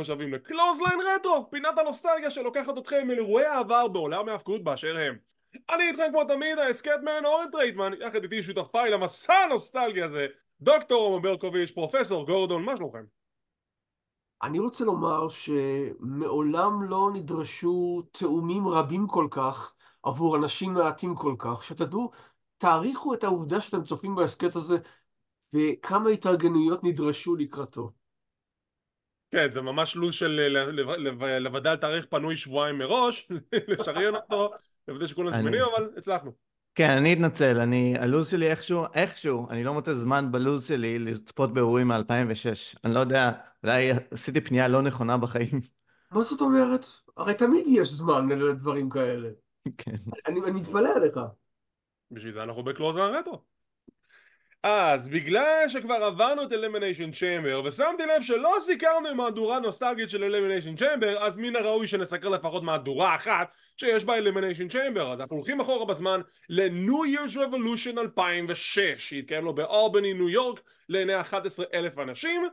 השבים לקלוזליין רטרו, פינת הנוסטלגיה שלוקחת אתכם אל אירועי העבר בעולם ההפקות באשר הם. אני איתכם כמו תמיד, ההסכתמן אורן טרייטמן, יחד איתי שותפיי למסע הנוסטלגיה הזה, דוקטור עומר ברקוביץ', פרופסור גורדון, מה שלומכם? אני רוצה לומר שמעולם לא נדרשו תיאומים רבים כל כך עבור אנשים מעטים כל כך, שתדעו, תעריכו את העובדה שאתם צופים בהסכת הזה וכמה התארגנויות נדרשו לקראתו. כן, זה ממש לו"ז של לוודא על תאריך פנוי שבועיים מראש, לשריין אותו, לוודא שכולם זמינים, אבל הצלחנו. כן, אני אתנצל, אני, הלו"ז שלי איכשהו, איכשהו, אני לא מוצא זמן בלו"ז שלי לצפות באירועים מ-2006. אני לא יודע, אולי עשיתי פנייה לא נכונה בחיים. מה זאת אומרת? הרי תמיד יש זמן לדברים כאלה. כן. אני, מתפלא עליך. בשביל זה אנחנו בקלוז רטרו. אז בגלל שכבר עברנו את Elimination Chamber ושמתי לב שלא סיקרנו עם מהדורה נוסטלגית של Elimination Chamber אז מן הראוי שנסקר לפחות מהדורה אחת שיש בה Elimination Chamber אז אנחנו הולכים אחורה בזמן ל-New Year's Revolution 2006 שהתקיים לו באלבני ניו יורק לעיני 11 אלף אנשים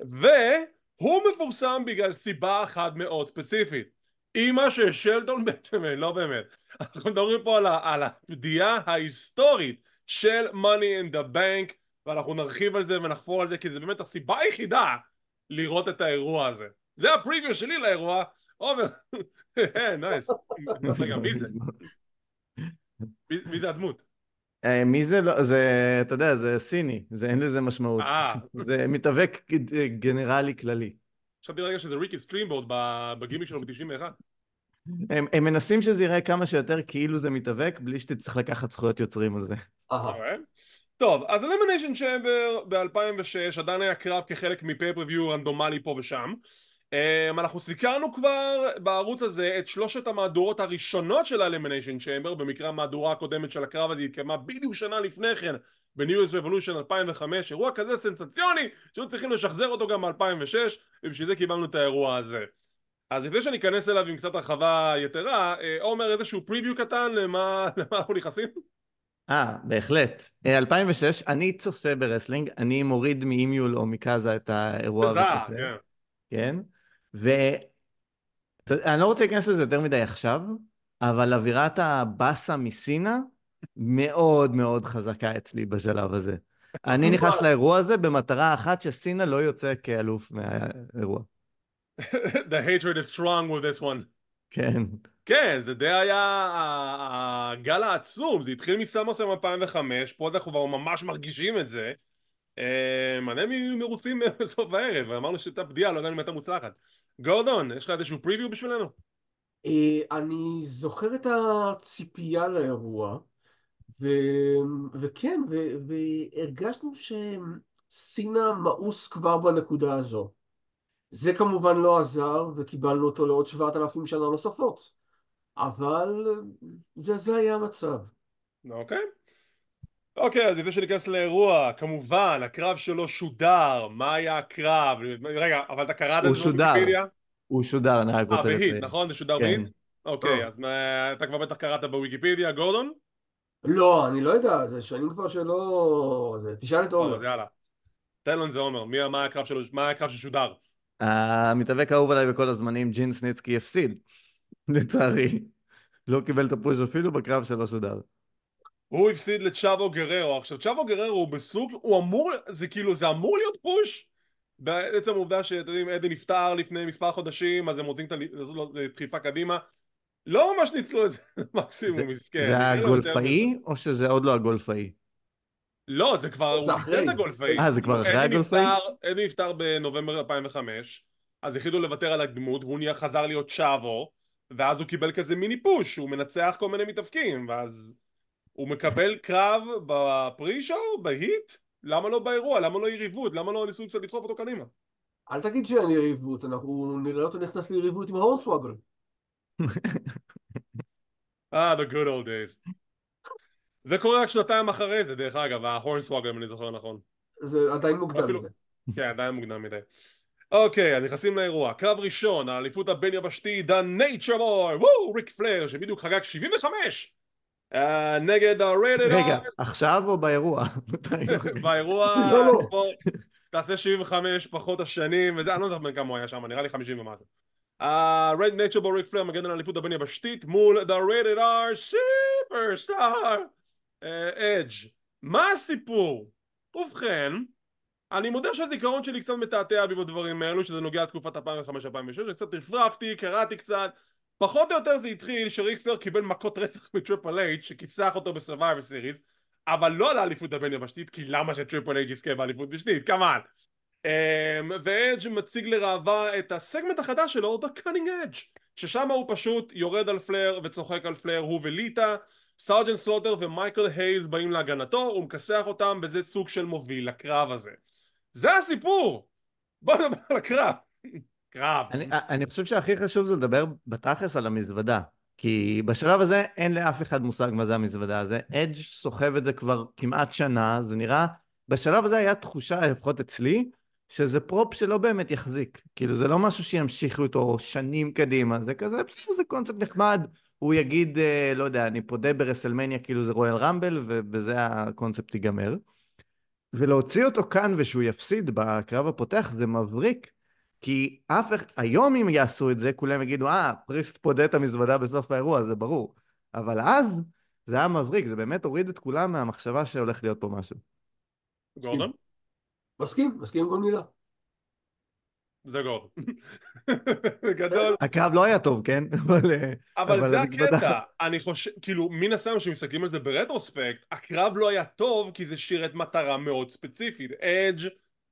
והוא מפורסם בגלל סיבה אחת מאוד ספציפית. אימא של שלטון בטמן לא באמת. אנחנו מדברים פה על הפדיעה ההיסטורית של money in the bank ואנחנו נרחיב על זה ונחפור על זה כי זה באמת הסיבה היחידה לראות את האירוע הזה זה הפריוויו שלי לאירוע עומר, נייס, רגע מי זה? מי זה הדמות? אה, מי זה לא, זה, אתה יודע, זה סיני, זה אין לזה משמעות, אה. זה מתאבק גנרלי כללי. חשבתי רגע שזה ריקי סטימבוט בגימיק שלו ב-91. הם, הם מנסים שזה יראה כמה שיותר כאילו זה מתאבק, בלי שתצטרך לקחת זכויות יוצרים על זה. אוקיי. טוב, אז Elimination Chamber ב-2006 עדיין היה קרב כחלק מ pay-per-view רנדומלי פה ושם. Um, אנחנו סיקרנו כבר בערוץ הזה את שלושת המהדורות הראשונות של ה Elimination Chamber במקרה המהדורה הקודמת של הקרב הזה התקיימה בדיוק שנה לפני כן ב-New Year's Revolution 2005 אירוע כזה סנסציוני שהיו צריכים לשחזר אותו גם ב-2006 ובשביל זה קיבלנו את האירוע הזה אז לפני שאני אכנס אליו עם קצת הרחבה יתרה, אה, עומר איזשהו preview קטן למה, למה אנחנו נכנסים? אה, בהחלט. 2006, אה, אני צופה ב-wrestling, אני מוריד מ-eMule או מקאזה את האירוע וצופה. כן. כן, ואני לא רוצה להיכנס לזה יותר מדי עכשיו, אבל אווירת הבאסה מסינה מאוד מאוד חזקה אצלי בשלב הזה. אני נכנס לאירוע הזה במטרה אחת שסינה לא יוצא כאלוף מהאירוע. The hatred is strong with this one. כן. כן, זה די היה הגל העצום, זה התחיל מסמוסם 2005, פה אנחנו כבר ממש מרגישים את זה. מעניין מי מרוצים בסוף הערב, אמרנו שהייתה פדיעה, לא יודע אם הייתה מוצלחת. גורדון, יש לך איזשהו פריוויו בשבילנו? אני זוכר את הציפייה לאירוע, וכן, והרגשנו שסינה מאוס כבר בנקודה הזו. זה כמובן לא עזר וקיבלנו אותו לעוד שבעת אלפים שנה נוספות, אבל זה, זה היה המצב. אוקיי. אוקיי, אז לפני שניכנס לאירוע, כמובן, הקרב שלו שודר, מה היה הקרב? רגע, אבל אתה קראת את זה בוויקיפדיה? הוא שודר, אני רק רוצה לציין. אה, בהיט, נכון? זה שודר כן. בהיט? אוקיי, אז אתה כבר בטח קראת בוויקיפדיה, גורדון? לא, אני לא יודע, זה שנים כבר שלא... תשאל את עומר. יאללה. תן לנו את זה עומר, מה הקרב ששודר? המתאבק האהוב עליי בכל הזמנים, ג'ין סניצקי הפסיד, לצערי. לא קיבל את הפוש אפילו בקרב שלא שודר. הוא הפסיד לצ'אבו גררו. עכשיו צ'אבו גררו הוא בסוג, הוא אמור, זה כאילו, זה אמור להיות פוש? בעצם העובדה שאתם יודעים, אדי נפטר לפני מספר חודשים, אז הם רוצים את הדחיפה קדימה. לא ממש ניצלו את זה, מקסימום, מסכן. זה הגולפאי, או שזה עוד לא הגולפאי? לא, זה כבר, הוא ביטל את הגולפאי. אה, זה כבר אחרי הגולפאי? אדי נפטר בנובמבר 2005, אז החליטו לוותר על הדמות, והוא נהיה חזר להיות צ'אבו, ואז הוא קיבל כזה מיני פוש, הוא מנצח כל מיני מתאבקים, ואז הוא מקבל קרב בפרי שואו, בהיט? למה לא באירוע? למה לא יריבות? למה לא ניסו קצת לדחוף אותו קדימה? אל תגיד שאין יריבות, אנחנו נראה אותו נכנס ליריבות עם ההורסוואגר. אה, the good old days. זה קורה רק שנתיים אחרי זה דרך אגב, ההורנסוואגר אם אני זוכר נכון. זה עדיין מוקדם אפילו... מדי. כן, עדיין מוקדם מדי. אוקיי, נכנסים לאירוע. קרב ראשון, האליפות הבין יבשתי, The Nature Boy, וואו, ריק פלר, שבדיוק חגג 75! Uh, נגד ה-Rated רגע, עכשיו או באירוע? באירוע, לא, לא. תעשה 75 פחות השנים וזה, אני לא יודע בן כמה הוא היה שם, נראה לי 50 ומטה. רד נייצ'רבול ריק פלר מגן על האליפות הבין יבשתית מול The Rated R Superstar אדג' מה הסיפור? ובכן, אני מודה שהזיכרון שלי קצת מתעתע בי בדברים האלו שזה נוגע לתקופת 2005-2006 קצת רפרפתי, קראתי קצת פחות או יותר זה התחיל שריק פלר קיבל מכות רצח מטריפל אייץ' שכיסח אותו בסרווייבר סיריס אבל לא על האליפות הבין יבשתית כי למה שטריפל אייץ' יזכה באליפות יבשתית? כמובן ואדג' מציג לראווה את ה-segment החדש שלו The Cunning Edge ששם הוא פשוט יורד על פלר וצוחק על פלר הוא וליטה סארג'נט סלוטר ומייקל הייז באים להגנתו הוא מכסח אותם וזה סוג של מוביל לקרב הזה. זה הסיפור! בוא נדבר על הקרב. קרב. אני, אני חושב שהכי חשוב זה לדבר בתכלס על המזוודה כי בשלב הזה אין לאף אחד מושג מה זה המזוודה הזה. אדג' סוחב את זה כבר כמעט שנה זה נראה בשלב הזה היה תחושה לפחות אצלי שזה prop שלא באמת יחזיק. כאילו זה לא משהו שימשיכו אותו שנים קדימה זה כזה בסדר זה קונספט נחמד הוא יגיד אה, לא יודע אני פודה ב-WrestleMania כאילו זה Royal Rumble ובזה הקונספט ייגמר ולהוציא אותו כאן ושהוא יפסיד בקרב הפותח זה מבריק כי אף אחד, היום אם יעשו את זה כולם יגידו אה פריסט פודה את המזוודה בסוף האירוע זה ברור אבל אז זה היה מבריק זה באמת הוריד את כולם מהמחשבה שהולך להיות פה משהו גורדון? מסכים, מסכים עם כל מילה. זה גורדון. בגדול. הקרב לא היה טוב, כן? אבל, אבל זה הקטע, אני חושב, כאילו, מן הסתם כשמסתכלים על זה ברטרוספקט, הקרב לא היה טוב כי זה שירת מטרה מאוד ספציפית. אדג'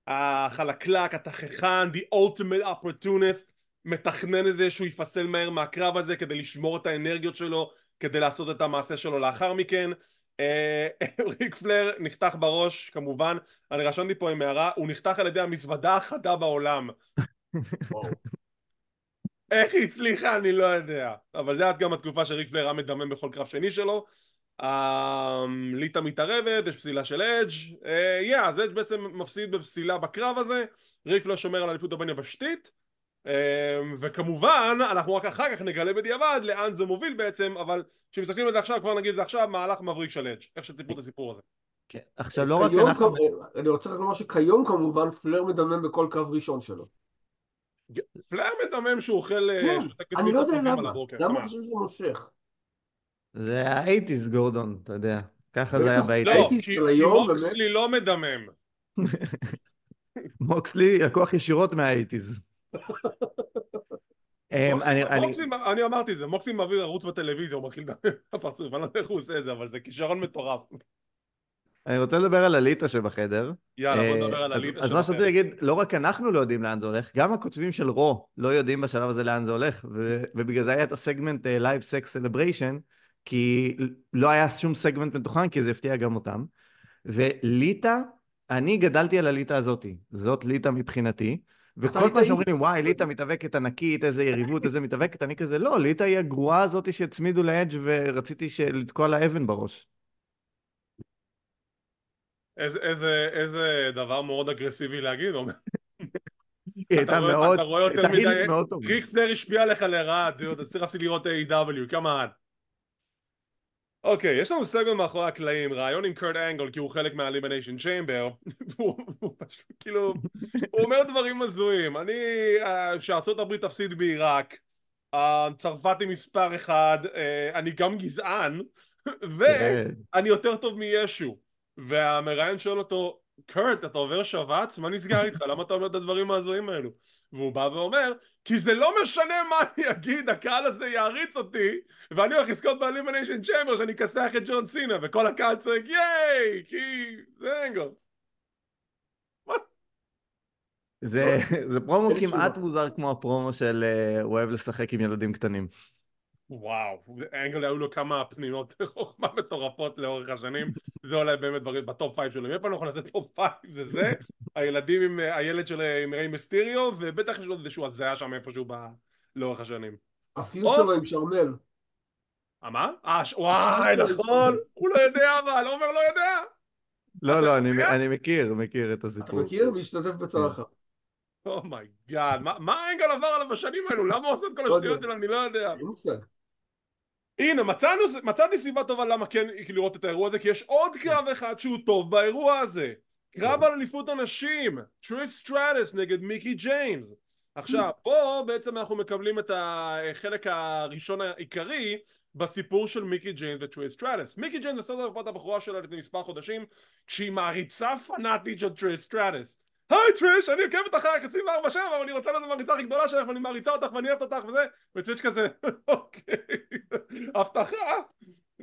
החלקלק, התככן, the ultimate opportunist, מתכנן את זה שהוא יפסל מהר מהקרב הזה כדי לשמור את האנרגיות שלו, כדי לעשות את המעשה שלו לאחר מכן. אה, ריק פלר נחתך בראש כמובן, אני רשמתי פה עם הערה, הוא נחתך על ידי המזוודה החדה בעולם. איך היא הצליחה אני לא יודע. אבל זה עד גם התקופה שריק פלר היה מדמם בכל קרב שני שלו. אה, ליטה מתערבת, יש פסילה של אדג' יא, אז אדג' בעצם מפסיד בפסילה בקרב הזה. ריק פלר שומר על אליפות הבין יבשתית אה, וכמובן אנחנו רק אחר כך נגלה בדיעבד לאן זה מוביל בעצם אבל כשמסתכלים על זה עכשיו כבר נגיד זה עכשיו מהלך מבריק של אדג' איך שטיפלו את הסיפור הזה כן. עכשיו לא רק כיום אנחנו... כמ- אני רוצה רק לומר שכיום כמובן פלר מדמם בכל קרב ראשון שלו. פלר מדמם שהוא אוכל אה, כן, אני לא יודע למה, למה כמה? חושב שזה מושך? זה ה-eighties גורדון, אתה יודע. ככה זה היה בטח. ב-eighties. לא, כי מוקסלי לא מדמם מוקסלי לקוח ישירות מה-eighties. אמ, אני- אמרתי זה, מוקסי מעביר ערוץ בטלוויזיה, הוא מתחיל לדבר בפרצוף, אני לא יודע איך הוא עושה את זה, אבל זה כישרון מטורף. אני רוצה לדבר על הליטה שבחדר. יאללה, בוא אה, נדבר על אז- הליטה אז של מה שרציתי. להגיד, לא רק אנחנו לא יודעים לאן זה הולך, גם הכותבים של רו לא יודעים בשלב הזה לאן זה הולך, ובגלל זה היה את הסגמנט אה, Live Sex Celebration, כי לא היה שום סגמנט מתוכן, כי זה הפתיע גם אותם. וליטה, אני גדלתי על הליטה הזאתי, זאת ליטה מבחינתי, וכל היית פעם שאומרים לי וואי ליטה מתאבקת ענקית, איזה יריבות, איזה מתאבקת, אני כזה לא, ליטה היא הגרועה הזאתי שהצמידו לאדג' ורציתי לתקוע לה אבן בראש. איזה- איזה- איזה דבר מאוד אגרסיבי להגיד, אומר. היא הייתה מאוד, אתה רואה יותר מדי- הילית מאוד טובה. ריק פלר השפיע עליך לרעה, אתה צריך להפסיק לראות A.W, כמה אוקיי, יש לנו סגמנט מאחורי הקלעים, ראיון עם קרט אנגל כי הוא חלק מהאלימיניישן צ'יימבר והוא פשוט כאילו, הוא אומר דברים הזויים, אני, אה, שארצות הברית תפסיד בעיראק, אה, צרפתי מספר אחד, אה, אני גם גזען, כן. ואני יותר טוב מישו, והמראיין שואל אותו, קרט, אתה עובר שבץ? מה נסגר איתך? למה אתה אומר את הדברים ההזויים האלו? והוא בא ואומר, כי זה לא משנה מה אני אגיד, הקהל הזה יעריץ אותי, ואני הולך לזכות ב-Elimination Chamber שאני אכסח את ג'ון סינה, וכל הקהל צועק yay, כי זה אנגל. זה, זה פרומו כמעט. מוזר כמו הפרומו של אה, הוא אוהב לשחק עם ילדים קטנים. וואו, אנגל היו לו כמה פנינות חוכמה מטורפות לאורך השנים, זה אולי באמת דברים ב-top five שלו, מי פעם אנחנו נעשה top five זה זה, הילדים עם אה, הילד של אה, עם ריי מיסטיריו, ובטח יש לו איזשהו הזיה שם איפשהו לאורך השנים. ה-feud עם שרמל. אה מה? אה, וואי, נכון, הוא לא יודע אבל, עומר לא יודע. לא, אתה לא, אני, מכיר, מכיר את אתה הסיפור. מכיר? והשתתף בצלחת. oh my god, מה מה אנגל עבר עליו בשנים האלו? למה הוא עושה את כל לא השטויות. שלו? אני לא יודע. אין מושג. הנה, מצאנו, מצאתי סיבה טובה למה כן לראות את האירוע הזה, כי יש עוד קרב אחד שהוא טוב באירוע הזה. קרב על אליפות הנשים, טריש סטרטוס נגד מיקי ג'יימס. עכשיו, פה בעצם אנחנו מקבלים את החלק הראשון העיקרי בסיפור של מיקי ג'יימס וטריש סטרטוס. מיקי ג'יימס עשתה את הבכורה שלה לפני מספר חודשים כשהיא מעריצה פנאטית של טריש סטרטוס. היי טריש, אני עוקבת אחריך 24/7 אבל אני רוצה להיות המעריצה הכי גדולה שלך ואני מעריצה אותך ואני אוהבת אותך וזה וטריש כזה, אוקיי, הבטחה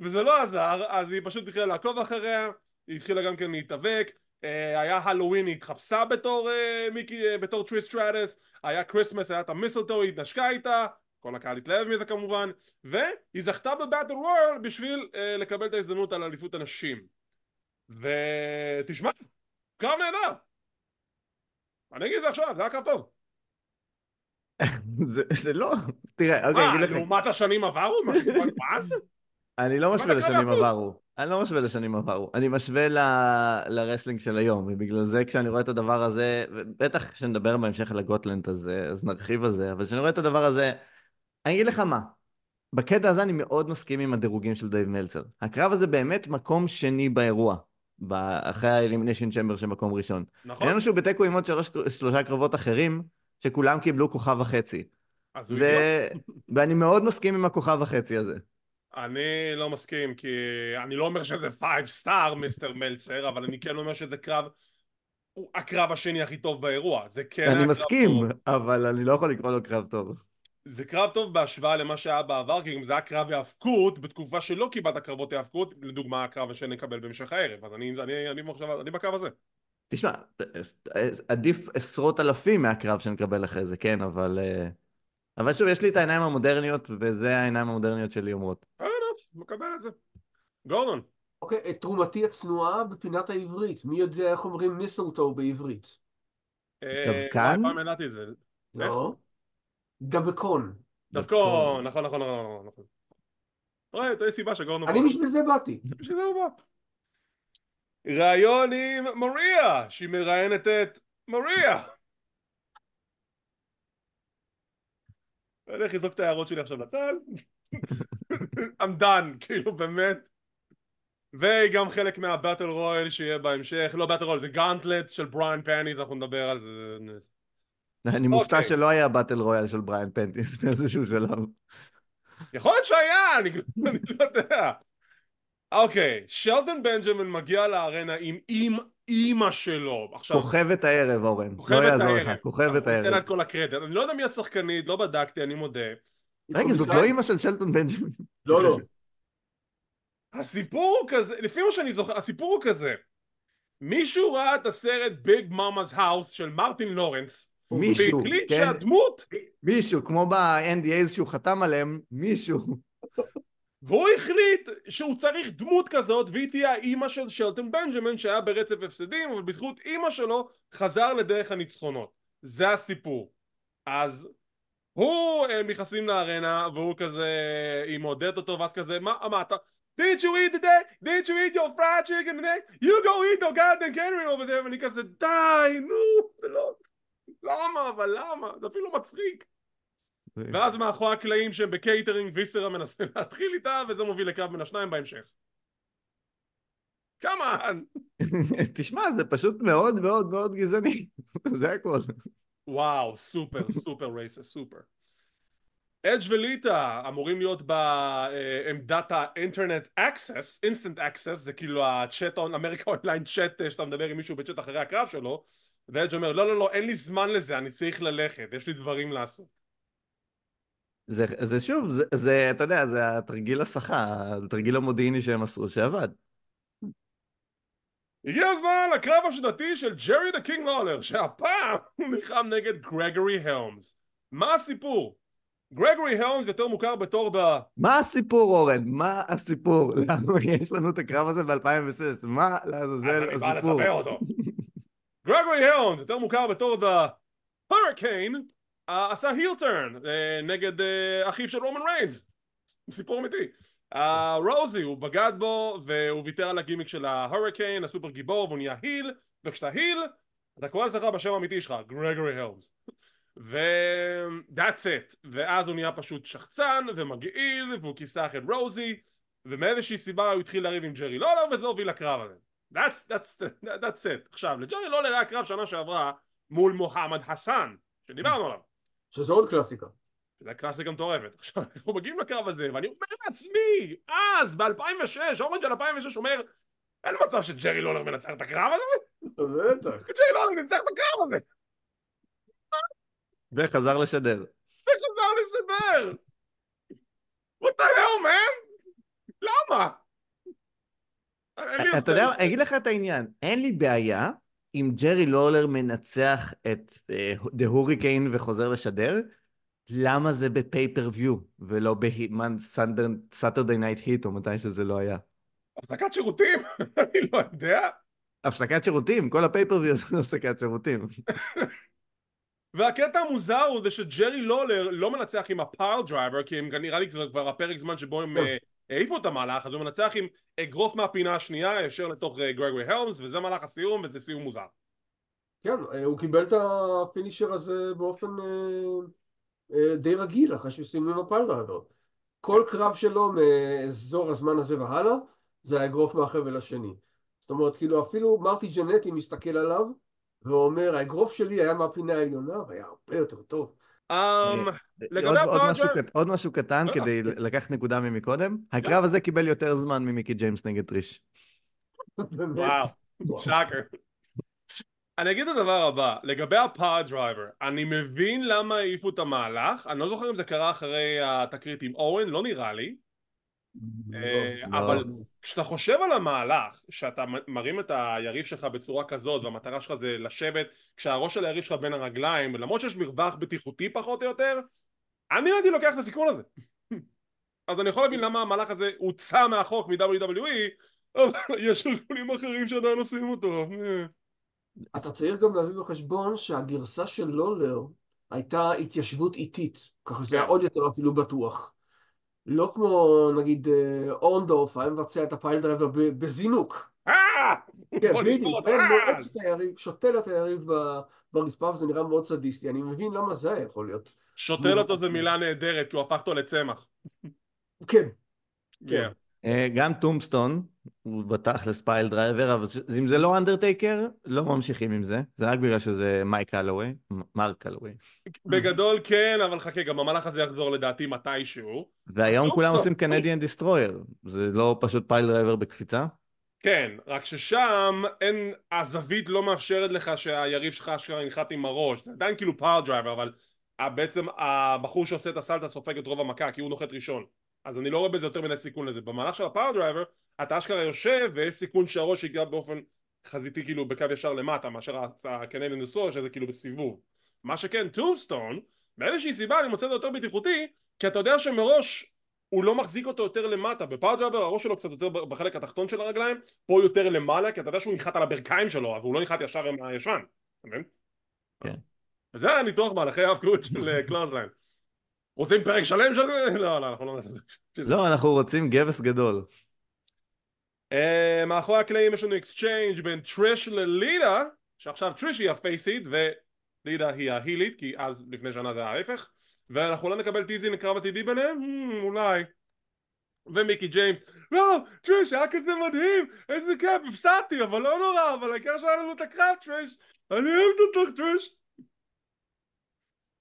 וזה לא עזר, אז היא פשוט התחילה לעקוב אחריה, היא התחילה גם כן להתאבק, אה, היה הלואוין, היא התחפשה בתור אה, מיקי, אה, בתור טריש סטרטוס, היה כריסמס, היה את ה-mistletoe, היא התנשקה איתה, כל הקהל התלהב מזה כמובן, והיא זכתה ב-battle royal בשביל לקבל את ההזדמנות על אליפות הנשים. ותשמע, קרב נהדר! אני אגיד את זה עכשיו, זה היה קרב טוב. זה לא, תראה, אוקיי, אגיד לך. מה, לעומת השנים עברו? אני לא משווה לשנים עברו. אני לא משווה לשנים עברו. אני משווה ל-wrestling של היום, ובגלל זה כשאני רואה את הדבר הזה, בטח כשנדבר בהמשך על ה-gauntlet הזה, אז נרחיב על זה, אבל כשאני רואה את הדבר הזה, אני אגיד לך מה, בקטע הזה אני מאוד מסכים עם הדירוגים של דייב מלצר. הקרב הזה באמת מקום שני באירוע. אחרי ה-Elimination Chamber של מקום ראשון. נכון. העניין שהוא בתיקו עם עוד שלוש, שלושה קרבות אחרים, שכולם קיבלו כוכב וחצי. אז הוא ו... ואני מאוד מסכים עם הכוכב וחצי הזה. אני לא מסכים, כי אני לא אומר שזה five star, Mister מלצר, אבל אני כן אומר שזה קרב... הוא הקרב השני הכי טוב באירוע, זה כן... אני מסכים, טוב. אבל אני לא יכול לקרוא לו קרב טוב. זה קרב טוב בהשוואה למה שהיה בעבר, כי אם זה היה קרב היאבקות, בתקופה שלא קיבלת קרבות היאבקות, לדוגמה הקרב שנקבל בהמשך הערב, אז אני, אני, אני, אני, אני בקרב הזה. תשמע, עדיף עשרות אלפים מהקרב שנקבל אחרי זה, כן, אבל... אה, אבל שוב, יש לי את העיניים המודרניות, וזה העיניים המודרניות שלי אומרות. אה, לא, מקבל את זה. גורדון. אוקיי, את תרומתי הצנועה בפינת העברית. מי יודע איך אומרים מיסלטו בעברית? דווקן? פעם ידעתי את זה. לא. דבקון. דבקון, נכון, נכון, נכון, נכון. רואה, תהיה סיבה שגורנו... אני בשביל זה באתי. בשביל זה הוא בא. ראיון עם מריה, שהיא מראיינת את מריה. אני הולך לזרוק את ההערות שלי עכשיו לצד. I'm done, כאילו באמת. והיא גם חלק מהבטל רויאל שיהיה בהמשך, לא בטל רויאל, זה גאנטלט של בריין פניס, אנחנו נדבר על זה. אני מופתע אוקיי. שלא היה באטל רויאל של בריין פנטיס באיזשהו שלב. יכול להיות שהיה, אני לא יודע. אוקיי, שלטון בנג'מן מגיע לארנה עם אימא שלו. כוכבת הערב, אורן. לא יעזור לך, כוכבת הערב. אני את כל הקרדיט. אני לא יודע מי השחקנית, לא בדקתי, אני מודה. רגע, זאת לא אימא של שלטון בנג'מן. לא, לא. הסיפור הוא כזה, לפי מה שאני זוכר, הסיפור הוא כזה. מישהו ראה את הסרט ביג ממא's האוס של מרטין לורנס, מישהו, והחליט כן? שהדמות... מישהו, כמו ב-NDAs שהוא חתם עליהם, מישהו. והוא החליט שהוא צריך דמות כזאת והיא תהיה האימא של שלטון בנג'מן שהיה ברצף הפסדים אבל בזכות אימא שלו חזר לדרך הניצחונות זה הסיפור אז הוא הם אה, נכנסים לארנה והוא כזה היא מעודדת אותו ואז כזה מה אמרת did you eat today? did you eat your fried chicken today? you go eat the goddamn catering over there ואני כזה די נו זה לא למה? אבל למה? זה אפילו מצחיק. ואז מאחורי הקלעים שהם בקייטרינג ויסרה מנסים להתחיל איתה וזה מוביל לקרב בין השניים בהמשך. כמובן תשמע זה פשוט מאוד מאוד מאוד גזעני. זה הכל. וואו super super racist super. אדג' וליטה אמורים להיות בעמדת ה-internet access instant access זה כאילו הצ'אט America Online צ'אט שאתה מדבר עם מישהו בצ'אט אחרי הקרב שלו ואדג' אומר לא לא לא אין לי זמן לזה אני צריך ללכת יש לי דברים לעשות זה, זה שוב, זה, זה, אתה יודע, זה התרגיל הסחה, התרגיל המודיעיני שהם עשו, שעבד. הגיע הזמן לקרב השנתי של ג'רי דה קינג לולר, שהפעם הוא נלחם נגד גרגורי הלמס. מה הסיפור? גרגורי הלמס יותר מוכר בתור דה... מה הסיפור אורן? מה הסיפור? למה יש לנו את הקרב הזה ב-2006? מה לעזאזל הסיפור? אני בא לספר אותו. גרגורי הלמס יותר מוכר בתור דה... הורקיין עשה heel turn נגד uh, אחיו של רומן ריינס. סיפור אמיתי. רוזי הוא בגד בו והוא ויתר על הגימיק של ההורקיין הסופר גיבור והוא נהיה heel וכשאתה heel אתה קורא לזכר בשם האמיתי שלך גרגורי הלמס ו... that's it. ואז הוא נהיה פשוט שחצן ומגעיל והוא כיסח את רוזי ומאיזושהי סיבה הוא התחיל לריב עם ג'רי לולר וזה הוביל לקרב הזה That's, that's, that's it. עכשיו, לג'רי לולר היה קרב שנה שעברה מול מוחמד חסן, שדיברנו עליו. שזה עוד קלאסיקה. זה קלאסיקה מטורפת. עכשיו, אנחנו מגיעים לקרב הזה, ואני אומר לעצמי, אז, ב-2006, אורנג' של 2006 אומר, אין מצב שג'רי לולר מנצח את הקרב הזה, בטח. ג'רי לולר ניצח את הקרב הזה, וחזר לשדר. וחזר לשדר. What the hell, man? למה? אתה יודע. אני אגיד לך את העניין, אין לי בעיה אם ג'רי לולר מנצח את דה הוריקן וחוזר לשדר, למה זה ב pay-per-view ולא בהיטמן Saturday Night Heat או מתי שזה לא היה. הפסקת שירותים? אני לא יודע. הפסקת שירותים, כל ה pay-per-view זה הפסקת שירותים. והקטע המוזר הוא זה שג'רי לולר לא מנצח עם ה piledriver כי הם נראה לי זה כבר הפרק זמן שבו הם. אה, העיפו את המהלך אז הוא מנצח עם אגרוף מהפינה השנייה ישר לתוך אה, גרגורי הלמס וזה מהלך הסיום וזה סיום מוזר כן, אה, הוא קיבל את ה finisher הזה באופן אה, אה, די רגיל אחרי שסיימו עם ה piledriver. כל קרב שלו מאזור הזמן הזה והלאה זה האגרוף מהחבל השני. זאת אומרת, כאילו אפילו מרטי ג'נטי מסתכל עליו ואומר, האגרוף שלי היה מהפינה העליונה והיה הרבה יותר טוב. אמ, לגבי עוד, משהו, קטן לא, כדי כן. לקחת נקודה ממקודם, הקרב הזה קיבל יותר זמן ממיקי ג'יימס נגד טריש. וואו. שקר אני אגיד את הדבר הבא לגבי ה piledriver אני מבין למה העיפו את המהלך אני לא זוכר אם זה קרה אחרי התקרית עם אוון לא נראה לי אה. אבל כשאתה חושב על המהלך שאתה מרים את היריב שלך בצורה כזאת והמטרה שלך זה לשבת כשהראש של היריב שלך בין הרגליים למרות שיש מרווח בטיחותי פחות או יותר אני הייתי לוקח את הסיכון הזה אז אני יכול להבין למה המהלך הזה הוצא מהחוק מ-WWE אבל יש ארגונים אחרים שעדיין עושים אותו אה. אתה צריך גם להביא בחשבון שהגרסה של לולר הייתה התיישבות איטית, ככה שזה היה כן. עוד יותר אפילו בטוח. לא כמו נגיד אורנדורף היה מבצע את ה piledriver בזינוק. אה! כן, בוא נשבור בדיוק, אותו! מואץ את היריב, שותל את היריב ב- ברצפה וזה נראה מאוד סדיסטי, אני מבין למה זה היה יכול להיות. שותל אותו זה מילה נהדרת כי הוא הפך אותו לצמח. Yeah. גם tombstone, הוא בתכלס piledriver, אבל אם זה לא אנדרטייקר, לא ממשיכים עם זה. זה רק בגלל שזה מייק קלווי, מרק קלווי. בגדול כן אבל חכה גם המהלך הזה יחזור לדעתי מתישהו והיום. כולם עושים Canadian Destroyer. זה לא פשוט piledriver בקפיצה? כן, רק ששם אין, הזווית לא מאפשרת לך שהיריב שלך אשכרה ינחת עם הראש, זה עדיין כאילו piledriver, אבל ה- בעצם הבחור שעושה את הסלטה סופג את רוב המכה כי הוא נוחת ראשון, אז אני לא רואה בזה יותר מדי סיכון לזה. במהלך של ה piledriver, אתה אשכרה יושב ויש סיכון שהראש ייגע באופן חזיתי כאילו בקו ישר למטה, מאשר ה Canadian Destroyer שזה כאילו בסיבוב. מה שכן, tombstone, מאיזושהי סיבה אני מוצא את זה יותר בטיחותי, כי אתה יודע שמראש הוא לא מחזיק אותו יותר למטה, ב piledriver הראש שלו קצת יותר בחלק התחתון של הרגליים, פה יותר למעלה, כי אתה יודע שהוא נחת על הברכיים שלו, אבל הוא לא נחת ישר עם הישבן, אתה מבין? כן. וזה היה ניתוח מהלכי ההיאבקות של קלאוזליין. רוצים פרק שלם של זה? לא, לא, אנחנו לא נעשה את זה. לא, אנחנו רוצים גבס גדול. אה, מאחורי הקלעים יש לנו exchange בין טריש לליטה, שעכשיו טריש היא הפייסית וליטה היא ההילית, כי אז לפני שנה זה ההפך, ואנחנו לא נקבל teasing לקרב עתידי ביניהם? Hmm, אולי. ומיקי ג'יימס, לא, טריש היה כזה מדהים, איזה כיף, הפסדתי, אבל לא נורא, אבל העיקר שהיה לנו את הקרב, טריש, אני אוהבת אותך, טריש.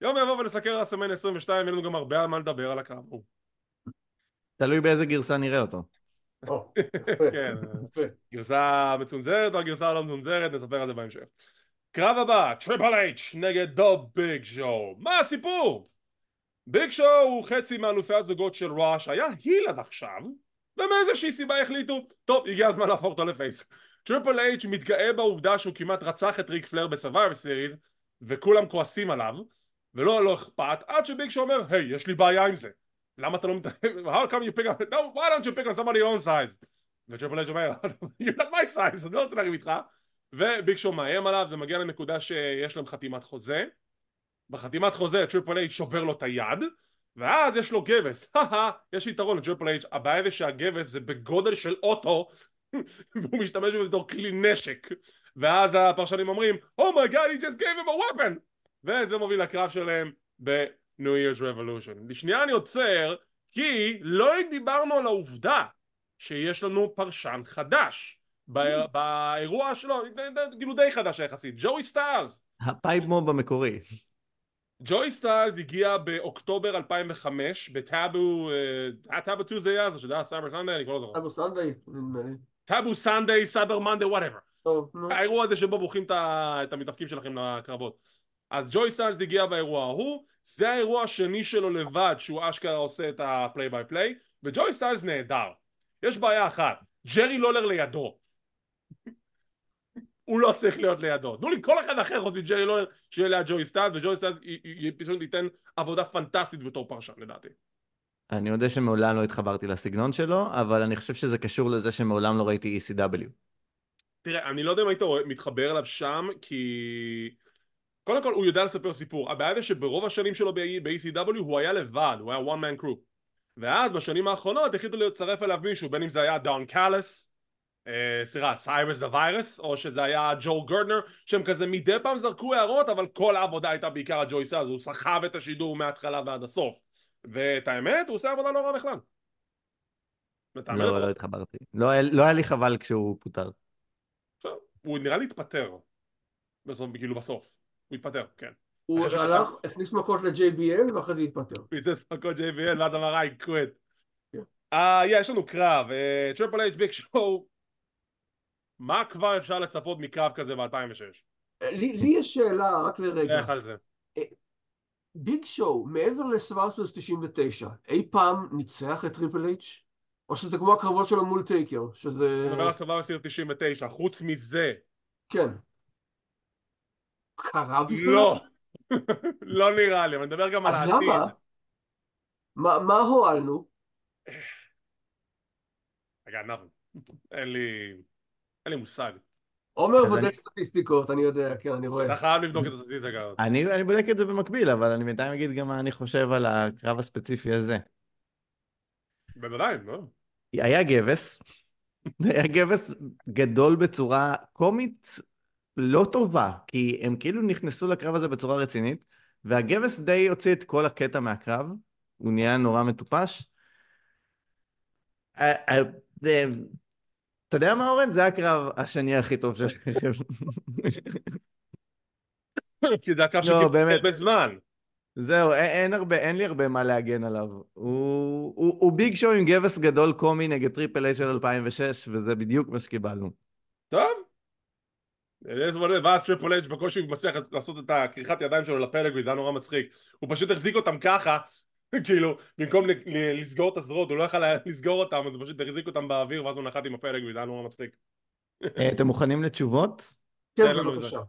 יום יבוא ונסקר רסלמניה 22, יהיה לנו גם הרבה על מה לדבר על הקרב. תלוי באיזה גרסה נראה אותו. כן. גרסה מצונזרת או הגרסה הלא מצונזרת, נספר על זה בהמשך. קרב הבא, טריפל אייץ' נגד דה ביג שואו. מה הסיפור? ביג שואו הוא חצי מאלופי הזוגות של רואו שהיה heel עד עכשיו, ומאיזושהי סיבה החליטו, טוב, הגיע הזמן להפוך אותו ל face. טריפל אייץ' מתגאה בעובדה שהוא כמעט רצח את ריק פלייר בסרווייבר סיריז, וכולם כועסים עליו, ולו לא אכפת, עד שביג שואו אומר, היי, יש לי בעיה עם זה. למה אתה לא מת... How come you pick on... No, why don't you pick on somebody your own size? וטריפל אומר, you're not my size, אני לא רוצה לריב איתך. וביג שואו מאיים עליו, זה מגיע לנקודה שיש להם חתימת חוזה. בחתימת חוזה טריפל אייץ' שובר לו את היד, ואז יש לו גבס. יש יתרון לטריפל אייץ', הבעיה זה שהגבס זה בגודל של אוטו, והוא משתמש בזה בתור כלי נשק. ואז הפרשנים אומרים, Oh my god, he just gave him a weapon! וזה מוביל לקרב שלהם ב-New Year's Revolution. לשנייה אני עוצר, כי לא דיברנו על העובדה שיש לנו פרשן חדש ב- באירוע שלו, כאילו די חדש יחסית, ג'וי סטיילס. הפייפ מוב המקורי. ג'וי סטיילס הגיע באוקטובר 2005 בטאבו, אה, היה טאבו טיוזדיי אז, או שזה היה סייבר סנדיי, אני כבר לא זוכר. אבו סנדיי, נדמה לי. טאבו סנדיי, סייבר מנדיי, whatever. האירוע הזה שבו בוחרים את ה- את המתאבקים שלכם לקרבות. אז ג'ואי סטיילס הגיע באירוע ההוא, זה האירוע השני שלו לבד שהוא אשכרה עושה את ה play by play, וג'ואי סטיילס נהדר. יש בעיה אחת, ג'רי לולר לידו. הוא לא צריך להיות לידו. תנו לי כל אחד אחר חוץ מג'רי לולר שיהיה ליד ג'ואי סטיילס, וג'ואי סטיילס פשוט ייתן עבודה פנטסטית בתור פרשן לדעתי. אני יודע שמעולם לא התחברתי לסגנון שלו, אבל אני חושב שזה קשור לזה שמעולם לא ראיתי ECW. תראה, אני לא יודע אם היית מתחבר אליו שם, כי... קודם כל הוא יודע לספר סיפור. הבעיה זה שברוב השנים שלו ב-ECW הוא היה לבד, הוא היה one man crew. ואז בשנים האחרונות החליטו לצרף אליו מישהו, בין אם זה היה דון קאלס, אה, סליחה, סיירוס דה ויירוס, או שזה היה ג'ואל גרטנר, שהם כזה מדי פעם זרקו הערות, אבל כל העבודה הייתה בעיקר על ג'ואי סטיילס, הוא סחב את השידור מההתחלה ועד הסוף. ואת האמת, הוא עושה עבודה לא רע בכלל. לא, לא התחברתי. לא היה- לא היה לי חבל כשהוא פוטר. הוא נראה לי התפטר. בסוף, כאילו בסוף. הוא התפטר, כן. הוא הלך, הכניס מכות ל-JBL ואחרי זה התפטר. הוא יצא ספקות JBL ואז אמר היי קוויט. כן. אה, יש לנו קרב, טריפל אייץ' ביג שואו. מה כבר אפשר לצפות מקרב כזה ב-2006? לי לי יש שאלה, רק לרגע. איך על זה? ביג שואו, מעבר לסוורסוס 99, אי פעם ניצח את טריפל אייץ'? או שזה כמו הקרבות שלו מול טייקר, שזה... אני מדבר על סיר 99, חוץ מזה, כן. קרה בכלל? לא. לא נראה לי, אבל אני מדבר גם על אז העתיד. למה? מה מה הועלנו? I got nothing. אין לי... אין לי מושג. עומר אז בודק אני- סטטיסטיקות, אני יודע, כן, אני רואה. אתה חייב לבדוק את הסטטיסטיקה. אני, אני בודק את זה במקביל, אבל אני בינתיים אגיד גם מה אני חושב על הקרב הספציפי הזה. בוודאי, לא. היה גבס, היה גבס גדול בצורה קומית לא טובה, כי הם כאילו נכנסו לקרב הזה בצורה רצינית, והגבס די הוציא את כל הקטע מהקרב, הוא נהיה נורא מטופש. אה, אה, זה- אתה יודע מה אורן? זה הקרב השני הכי טוב שלכם. כי זה הקרב לא, שקיבל באמת. בזמן. זהו, אין, אין, הרבה, אין לי הרבה מה להגן עליו. הוא, הוא, הוא ביג שואו עם גבס גדול קומי נגד טריפל אייץ' של 2006, וזה בדיוק מה שקיבלנו. טוב. ואז טריפל אייץ' בקושי מצליח לעשות את הכריכת ידיים שלו ל pedigree, זה היה נורא מצחיק. הוא פשוט החזיק אותם ככה, כאילו, במקום לסגור את הזרועות, הוא לא יכל לסגור אותם, אז הוא פשוט החזיק אותם באוויר, ואז הוא נחת עם ה pedigree, זה היה נורא מצחיק. אה, אתם מוכנים לתשובות? כן, בבקשה.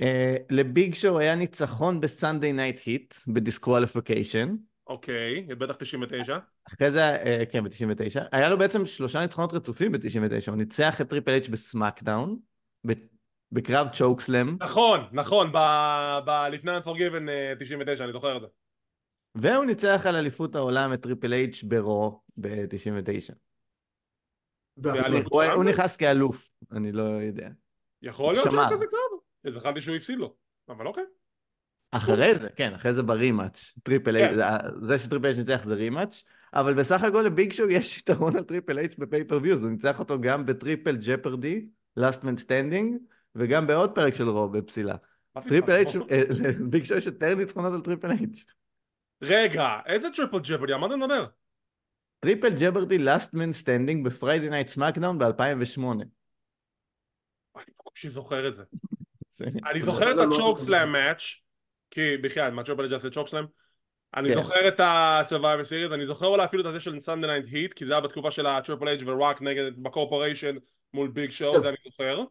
אה, לביג שואו היה ניצחון בסנדיי נייט היט, ב disqualification. אוקיי, בטח 99. אחרי זה, אה, כן, ב-99. היה לו בעצם שלושה ניצחונות רצופים ב-99. הוא ניצח את טריפל אייץ' בסמאקדאון, בקרב chokeslam, נכון, נכון, ב- ב- לפני Unforgiven אה, 99, אני זוכר את זה. והוא ניצח על אליפות העולם את טריפל אייץ' ברו ב-99. באליפות. הוא? נכנס כאלוף, אני לא יודע. יכול להיות. שהיה כזה קרב. אז חשבתי שהוא הפסיד לו. אבל אוקיי. אחרי זה, כן, אחרי זה ב rematch, טריפל כן. אייץ', זה- זה שטריפל אייץ' ניצח זה rematch, אבל בסך הכל לביג שואו יש יתרון על טריפל אייץ' ב pay-per-views, הוא ניצח אותו גם ב triple jeopardy, last man standing, וגם בעוד פרק של רו בפסילה. טריפל אייץ'? אה, לביג שואו יש יותר ניצחונות על טריפל אייץ'. רגע, איזה triple jeopardy? על מה אתה מדבר? triple jeopardy last man standing בפריידי נייט סמאקדאון ב-2008. אני בקושי זוכר את זה. זה- אני אתה זוכר את מדבר על הצ'וק משהו סלאם מאץ' כי בחייאת, מה טריפל אייץ' עשה chokeslam? אני כן. זוכר את ה-Survivor Series, אני זוכר אולי אפילו את הזה של סנדיי נייט היט, כי זה היה בתקופה של הטריפל אייץ' ורוק נגד בקורפוריישן מול ביג שואו, כן. זה אני זוכר.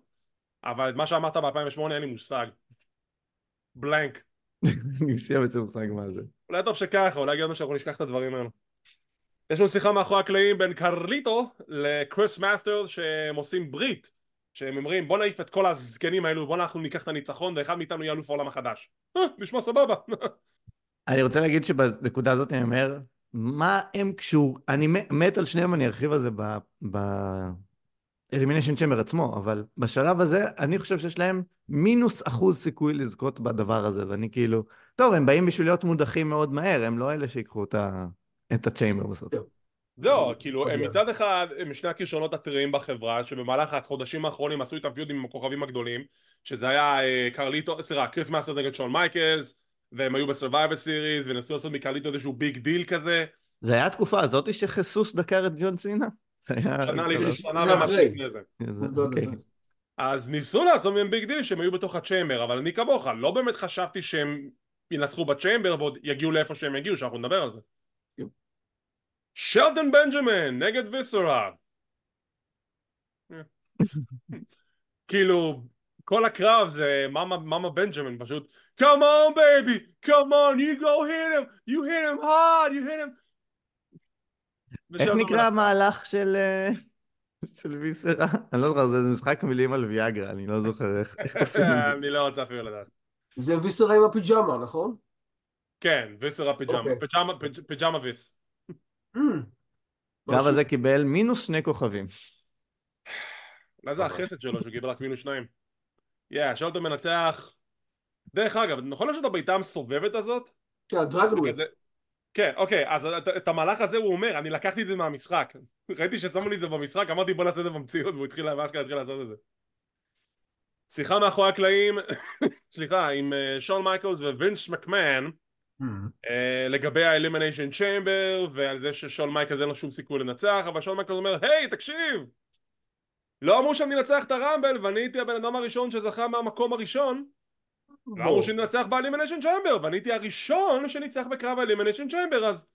אבל את מה שאמרת ב-2008 אין לי מושג. blank. אני חושב בעצם מושג מה זה. אולי טוב שככה, אולי הגיוני שאנחנו נשכח את הדברים האלו. יש לנו שיחה מאחורי הקלעים בין קרליטו לקריס מאסטר שהם עושים ברית שהם אומרים בוא נעיף את כל הזקנים האלו בוא אנחנו ניקח את הניצחון ואחד מאיתנו יהיה אלוף העולם החדש אה, נשמע סבבה אני רוצה להגיד שבנקודה הזאת אני אומר, מה הם קשור, אני מת- על שניהם, אני ארחיב על זה. אלימיניישן צ'מבר עצמו, אבל בשלב הזה אני חושב שיש להם מינוס אחוז סיכוי לזכות בדבר הזה, ואני כאילו, טוב, הם באים בשביל להיות מודחים מאוד מהר, הם לא אלה שיקחו את, ה... את הצ'יימבר בסוף. זהו, אני כאילו, הם. מצד אחד, הם שני הכישרונות הטריים בחברה, שבמהלך החודשים האחרונים עשו את הפיודים עם הכוכבים הגדולים, שזה היה אה, קרליטו, סליחה, קריס מאסטר נגד שון מייקלס, והם היו בסרווייבר סיריס, וניסו לעשות מקרליטו איזשהו big deal כזה, זה היה התקופה הזאת שחיסוס דקר את ג'ון סינה? שנה לפני- זה ומשהו אחרי. לפני זה. זה- לא אוקיי. אז ניסו לעשות מהם big deal שהם היו בתוך הצ'יימבר, אבל אני כמוך, לא באמת חשבתי שהם ינצחו בצ'יימבר ועוד יגיעו לאיפה שהם יגיעו, שאנחנו נדבר על זה. כן. שלדון בנג'מן נגד ויסרה. כאילו, כל הקרב זה מאמה בנג'מן פשוט come on baby, come on, you go hit him, you hit him hard, you hit him. איך נקרא. המהלך של... אה, של ויסרה? אני לא זוכר, זה משחק מילים על ויאגרה, אני לא זוכר איך איך עושים את זה. אני לא רוצה אפילו לדעת. זה ויסרה עם הפיג'מה, נכון? כן, ויסרה פיג'מה, אוקיי. פיג'מה- פיג'- פיג'מה ויס. Mm. הקרב משהו- הזה קיבל מינוס שני כוכבים. מה זה החסד שלו שהוא קיבל רק מינוס שניים? יא, שלטון מנצח. דרך אגב, נכון יש את הבעיטה המסובבת הזאת? כן. כזה- כן, אוקיי, אז את, המהלך הזה הוא אומר, אני לקחתי את זה מהמשחק. ראיתי ששמו לי את זה במשחק, אמרתי בוא נעשה את זה במציאות, והוא התחיל, ואשכרה התחיל לעשות את זה. שיחה מאחורי הקלעים, סליחה, עם שון מייקלס ווינס מקמן, לגבי האלימיניישן צ'יימבר ועל זה ששון מייקלס אין לו שום סיכוי לנצח אבל שון מייקלס אומר היי תקשיב לא אמרו שאני אנצח את הרמבל ואני הייתי הבן אדם הראשון שזכה מהמקום הראשון אמרו שאני אנצח באלימיניישן צ'יימבר ואני הייתי הראשון שניצח בקרב האלימיניישן צ'יימבר אז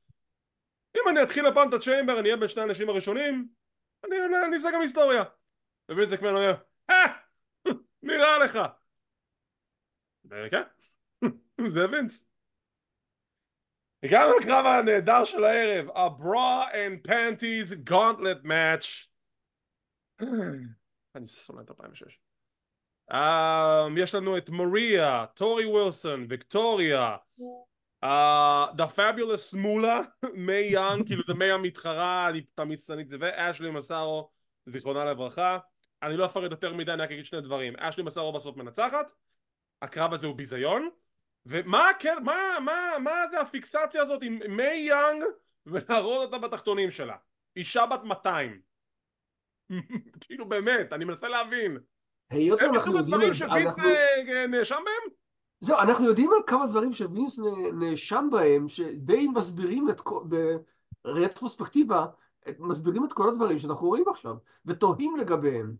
אם אני אתחיל הפעם את הצ'יימבר אני אהיה בין שני האנשים הראשונים אני אעשה גם היסטוריה ווינס מקמן אומר אה נראה לך וכן זה וינס הגענו לקרב הנהדר של הערב, ה-bra and panties gauntlet match. אני שונא את 2006. Um, יש לנו את מוריה, טורי ווילסון, ויקטוריה, uh, The Fabulous מולה, מיי יאנג, כאילו זה מיי המתחרה, אני תמיד שנאתי את זה, ואשלי מסארו, זיכרונה לברכה. אני לא אפרט יותר מדי, אני רק אגיד שני דברים. אשלי מסארו בסוף מנצחת, הקרב הזה הוא ביזיון, ומה כן, מה, מה, מה זה הפיקסציה הזאת עם מיי יאנג ולהראות אותה בתחתונים שלה? אישה בת 200. כאילו באמת, אני מנסה להבין. היות זה ואנחנו מסוג יודעים הדברים שווינס אנחנו- אה, נאשם בהם? זהו, אנחנו יודעים על כמה דברים שווינס נאשם בהם, שדי מסבירים את כל, ברטרוספקטיבה, מסבירים את כל הדברים שאנחנו רואים עכשיו, ותוהים לגביהם.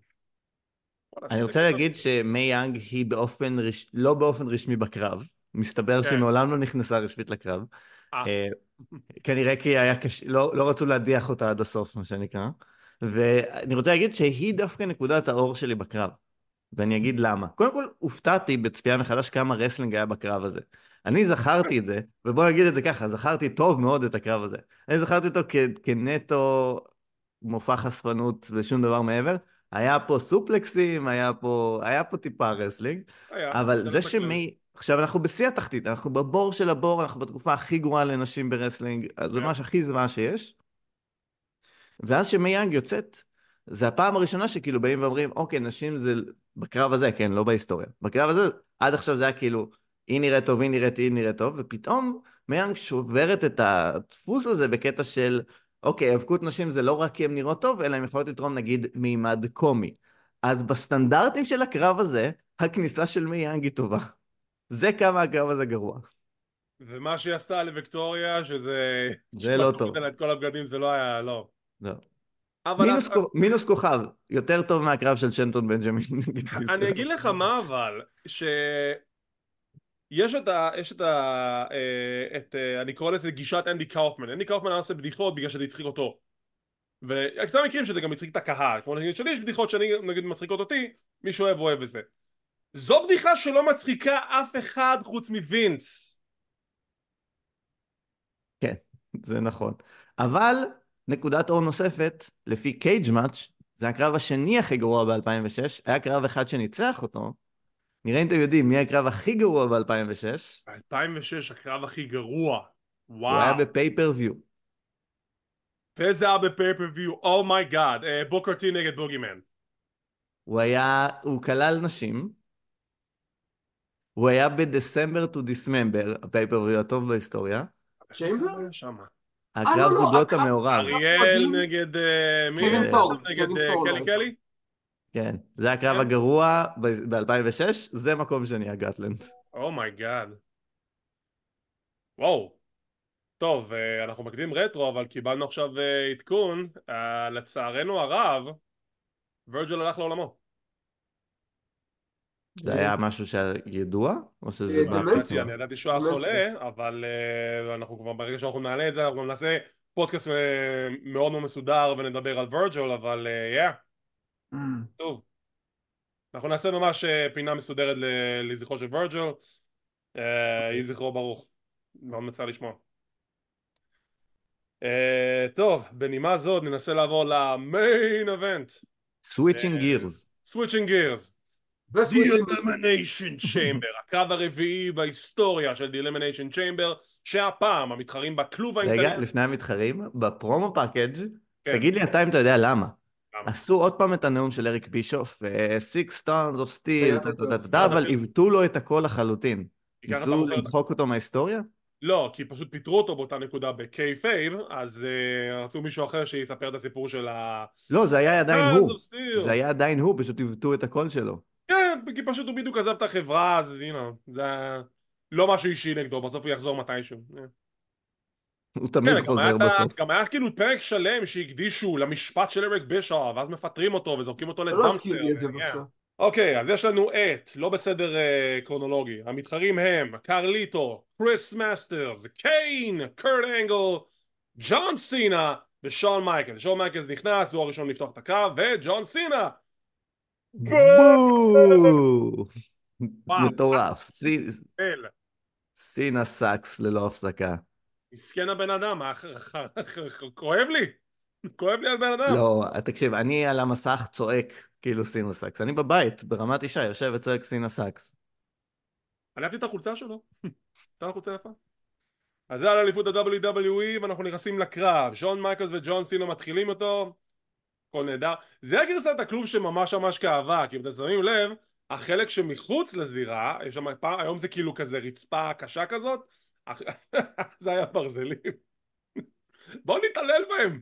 אני רוצה להגיד שמי יאנג היא באופן, רש... לא באופן רשמי בקרב. מסתבר כן. שהיא מעולם לא נכנסה רשמית לקרב. אה. אה, כנראה כי היה קשה, לא, לא רצו להדיח אותה עד הסוף, מה שנקרא. ואני רוצה להגיד שהיא דווקא נקודת האור שלי בקרב. ואני אגיד למה. קודם כל, הופתעתי בצפייה מחדש כמה wrestling היה בקרב הזה. אני זכרתי את זה, ובוא נגיד את זה ככה, זכרתי טוב מאוד את הקרב הזה. אני זכרתי אותו כ- כנטו מופע חשפנות ושום דבר מעבר. היה פה סופלקסים, היה פה, היה פה טיפה wrestling, היה, אבל זה מסתכלים. שמי... עכשיו אנחנו בשיא התחתית, אנחנו בבור של הבור, אנחנו בתקופה הכי גרועה לנשים ב wrestling, זה כן. ממש הכי זוועה שיש. ואז שמי יאנג יוצאת, זה הפעם הראשונה שכאילו באים ואומרים, אוקיי, נשים זה בקרב הזה, כן, לא בהיסטוריה. בקרב הזה, עד עכשיו זה היה כאילו, היא נראית טוב, היא נראית, היא נראית טוב, ופתאום מיי יאנג שוברת את הדפוס הזה בקטע של, אוקיי, האבקות נשים זה לא רק כי הן נראות טוב, אלא הן יכולות לתרום נגיד מימד קומי. אז בסטנדרטים של הקרב הזה, הכניסה של מי יאנג היא טובה. זה כמה הקרב הזה גרוע. ומה שהיא עשתה לוויקטוריה, שזה... זה לא טוב. את כל הבגדים, זה לא היה, לא. לא. אבל מינוס, את- כו- מינוס כוכב, יותר טוב מהקרב של שנטון בנג'מין. אני אגיד לך מה אבל, ש... יש את ה... יש את ה... אה, את... אה, אני קורא לזה גישת אנדי קאופמן. אנדי קאופמן עושה בדיחות בגלל שזה הצחיק אותו. וקצת מקרים שזה גם הצחיק את הקהל. כמו נגיד שלי יש בדיחות שאני נגיד מצחיקות אותי, מי שאוהב אוהב את זה. זו בדיחה שלא מצחיקה אף אחד חוץ מווינס. זה נכון. אבל נקודת אור נוספת, לפי Cagematch, זה הקרב השני הכי גרוע ב-2006, היה קרב אחד שניצח אותו. נראה אם אתם יודעים מי הקרב הכי גרוע ב-2006. 2006 הקרב הכי גרוע. הוא היה וואו. ב pay-per-view. וזה היה ב pay-per-view, oh my god. בוקר טי נגד בוגימן. הוא היה, הוא כלל נשים. הוא היה ב December to Dismember, ה pay-per-view הטוב בהיסטוריה. צ'יימבר? הקרב לא, לא, זוגות הקרב- המעורב. אריאל. נגד אה, מי? קווין יש פאול, שם נגד אה, פאול, קלי לא. קלי? כן, זה הקרב כן. הגרוע ב-2006, זה מקום שני הגאטלנד. אומייגאד. וואו. טוב, אה, אנחנו מקדים רטרו, אבל קיבלנו עכשיו אה, עדכון. אה, לצערנו הרב, ורג'ל הלך לעולמו. זה היה משהו שידוע? או שזה אה, דמנציה. פתאום? אני ידעתי שהוא היה. חולה, אבל אה, אנחנו כבר, ברגע שאנחנו נעלה את זה, אנחנו גם נעשה פודקאסט אה, מאוד מאוד מסודר ונדבר על ורג'ל, אבל יא, Mm. טוב. אנחנו נעשה ממש אה, פינה מסודרת ל- לזכרו של ורג'ל. אה, יהי זכרו ברוך. מאוד מצא לשמוע. אה, טוב, בנימה זאת ננסה לעבור למיין אבנט. Switching אה, gears. Switching gears. Elimination Chamber, הקרב הרביעי בהיסטוריה של The Elimination Chamber, שהפעם המתחרים בכלוב רגע, האינטרנט... לפני המתחרים, ב promo package, כן. תגיד לי אתה אם אתה יודע למה. למה? עשו עוד פעם את הנאום של אריק בישוף, six tons of steel, היה בטוח. אבל עיוותו לו את הכל לחלוטין. ניסו למחוק אותו מההיסטוריה? לא, כי פשוט פיטרו אותו באותה נקודה ב-kayfabe, אז אה, רצו מישהו אחר שיספר את הסיפור של ה... לא, זה היה עדיין הוא. of Steel. זה היה עדיין הוא, פשוט עיוותו את הקול שלו. כן, כי פשוט הוא בדיוק עזב את החברה, אז הנה, זה לא משהו אישי נגדו, בסוף הוא יחזור מתישהו. אה. הוא תמיד כן, גם חוזר ה- בסוף. גם היה כאילו פרק שלם שהקדישו למשפט של אריק בישוף, ואז מפטרים אותו וזורקים אותו לא. בבקשה. אוקיי, אז יש לנו את, לא בסדר אה, קרונולוגי, המתחרים הם קרליטו, קריס מאסטרס, קיין, קורט אנגל, ג'ון סינה ושון מייקל. שון מייקלס נכנס, הוא הראשון לפתוח את הקרב, וג'ון סינה! בואו! מטורף. סי- אל. סינה sucks ללא הפסקה. מסכן הבן אדם, ח- כואב לי, כואב לי על בן אדם. לא, תקשיב, אני על המסך צועק כאילו סינה sucks. אני בבית, ברמת ישי, יושב וצועק סינה sucks. אני אהבתי את החולצה שלו, הייתה חולצה יפה. אז זה על אליפות ה-WWE ואנחנו נכנסים לקרב, שון מייקלס וג'ון סינה מתחילים אותו, הכל נהדר. זה הגרסת הכלוב שממש ממש כאבה, כי אם אתם שמים לב, החלק שמחוץ לזירה, יש שם פעם, היום זה כאילו כזה רצפה קשה כזאת, זה היה ברזלים. בואו נתעלל בהם.